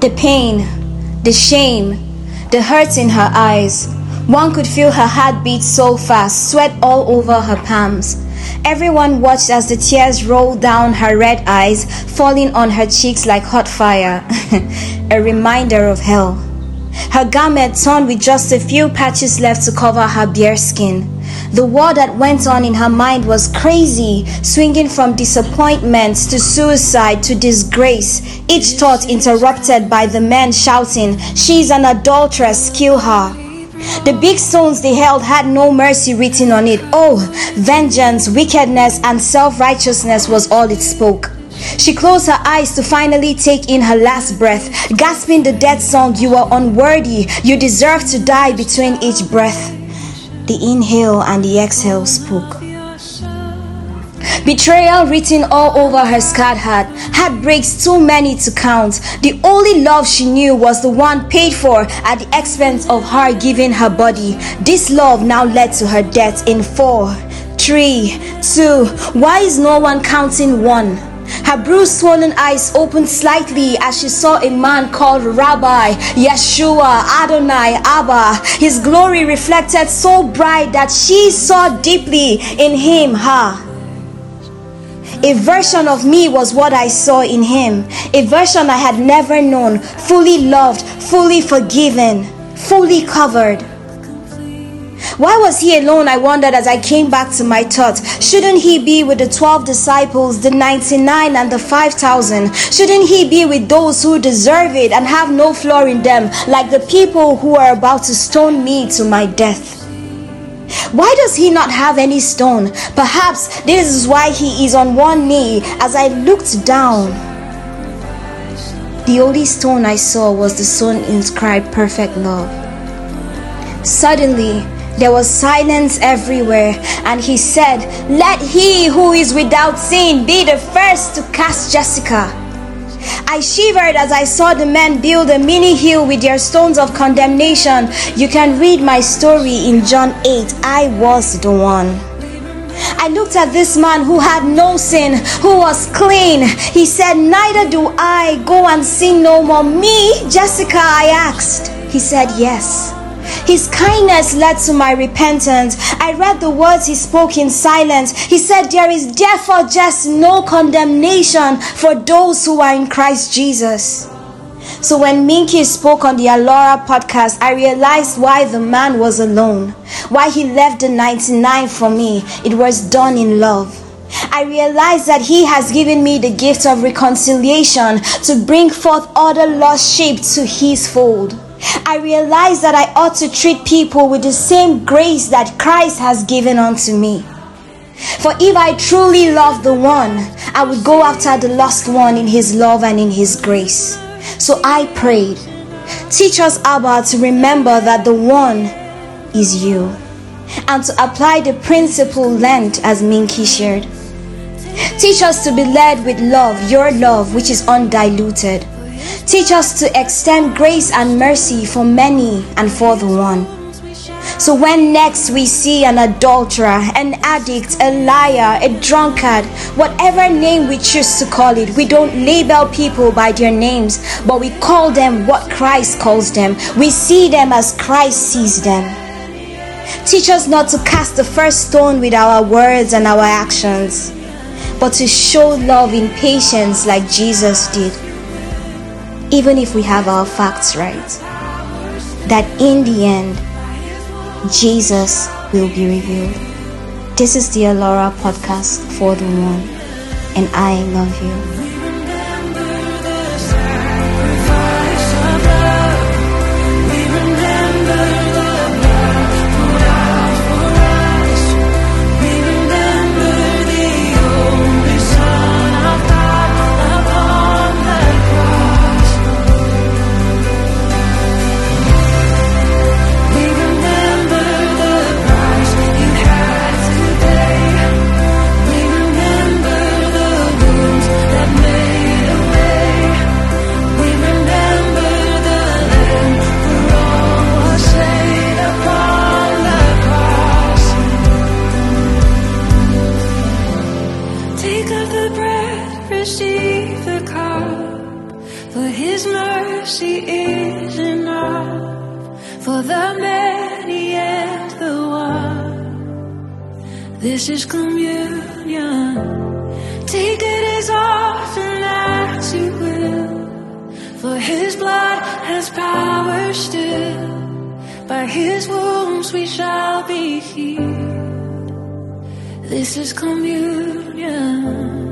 The pain, the shame, the hurt in her eyes. One could feel her heart beat so fast, sweat all over her palms. Everyone watched as the tears rolled down her red eyes, falling on her cheeks like hot fire. a reminder of hell. Her garment torn with just a few patches left to cover her bare skin. The war that went on in her mind was crazy, swinging from disappointment to suicide to disgrace, each thought interrupted by the men shouting, She's an adulteress, kill her. The big stones they held had no mercy written on it. Oh, vengeance, wickedness, and self righteousness was all it spoke. She closed her eyes to finally take in her last breath, gasping the death song, You are unworthy, you deserve to die between each breath. The inhale and the exhale spoke. Betrayal written all over her scarred heart. Heartbreaks too many to count. The only love she knew was the one paid for at the expense of her giving her body. This love now led to her death in four, three, two. Why is no one counting one? Her bruised, swollen eyes opened slightly as she saw a man called Rabbi, Yeshua, Adonai, Abba. His glory reflected so bright that she saw deeply in him her. A version of me was what I saw in him, a version I had never known, fully loved, fully forgiven, fully covered. Why was he alone? I wondered as I came back to my thoughts. Shouldn't he be with the 12 disciples, the 99 and the 5,000? Shouldn't he be with those who deserve it and have no flaw in them, like the people who are about to stone me to my death? Why does he not have any stone? Perhaps this is why he is on one knee as I looked down. The only stone I saw was the stone inscribed perfect love. Suddenly, there was silence everywhere, and he said, Let he who is without sin be the first to cast Jessica. I shivered as I saw the men build a mini hill with their stones of condemnation. You can read my story in John 8. I was the one. I looked at this man who had no sin, who was clean. He said, Neither do I. Go and sin no more. Me, Jessica, I asked. He said, Yes. His kindness led to my repentance. I read the words he spoke in silence. He said, There is therefore just no condemnation for those who are in Christ Jesus. So when Minky spoke on the Alora podcast, I realized why the man was alone, why he left the 99 for me. It was done in love. I realized that He has given me the gift of reconciliation to bring forth other lost sheep to His fold. I realize that I ought to treat people with the same grace that Christ has given unto me. For if I truly love the one, I would go after the lost one in his love and in his grace. So I prayed, teach us, Abba, to remember that the one is you and to apply the principle lent as Minky shared. Teach us to be led with love, your love, which is undiluted. Teach us to extend grace and mercy for many and for the one. So when next we see an adulterer, an addict, a liar, a drunkard, whatever name we choose to call it, we don't label people by their names, but we call them what Christ calls them. We see them as Christ sees them. Teach us not to cast the first stone with our words and our actions, but to show love in patience like Jesus did even if we have our facts right, that in the end, Jesus will be revealed. This is the Alora podcast for the one, and I love you. the bread, receive the cup. For his mercy is enough. For the many and the one. This is communion. Take it as often as you will. For his blood has power still. By his wounds we shall be healed. This is communion.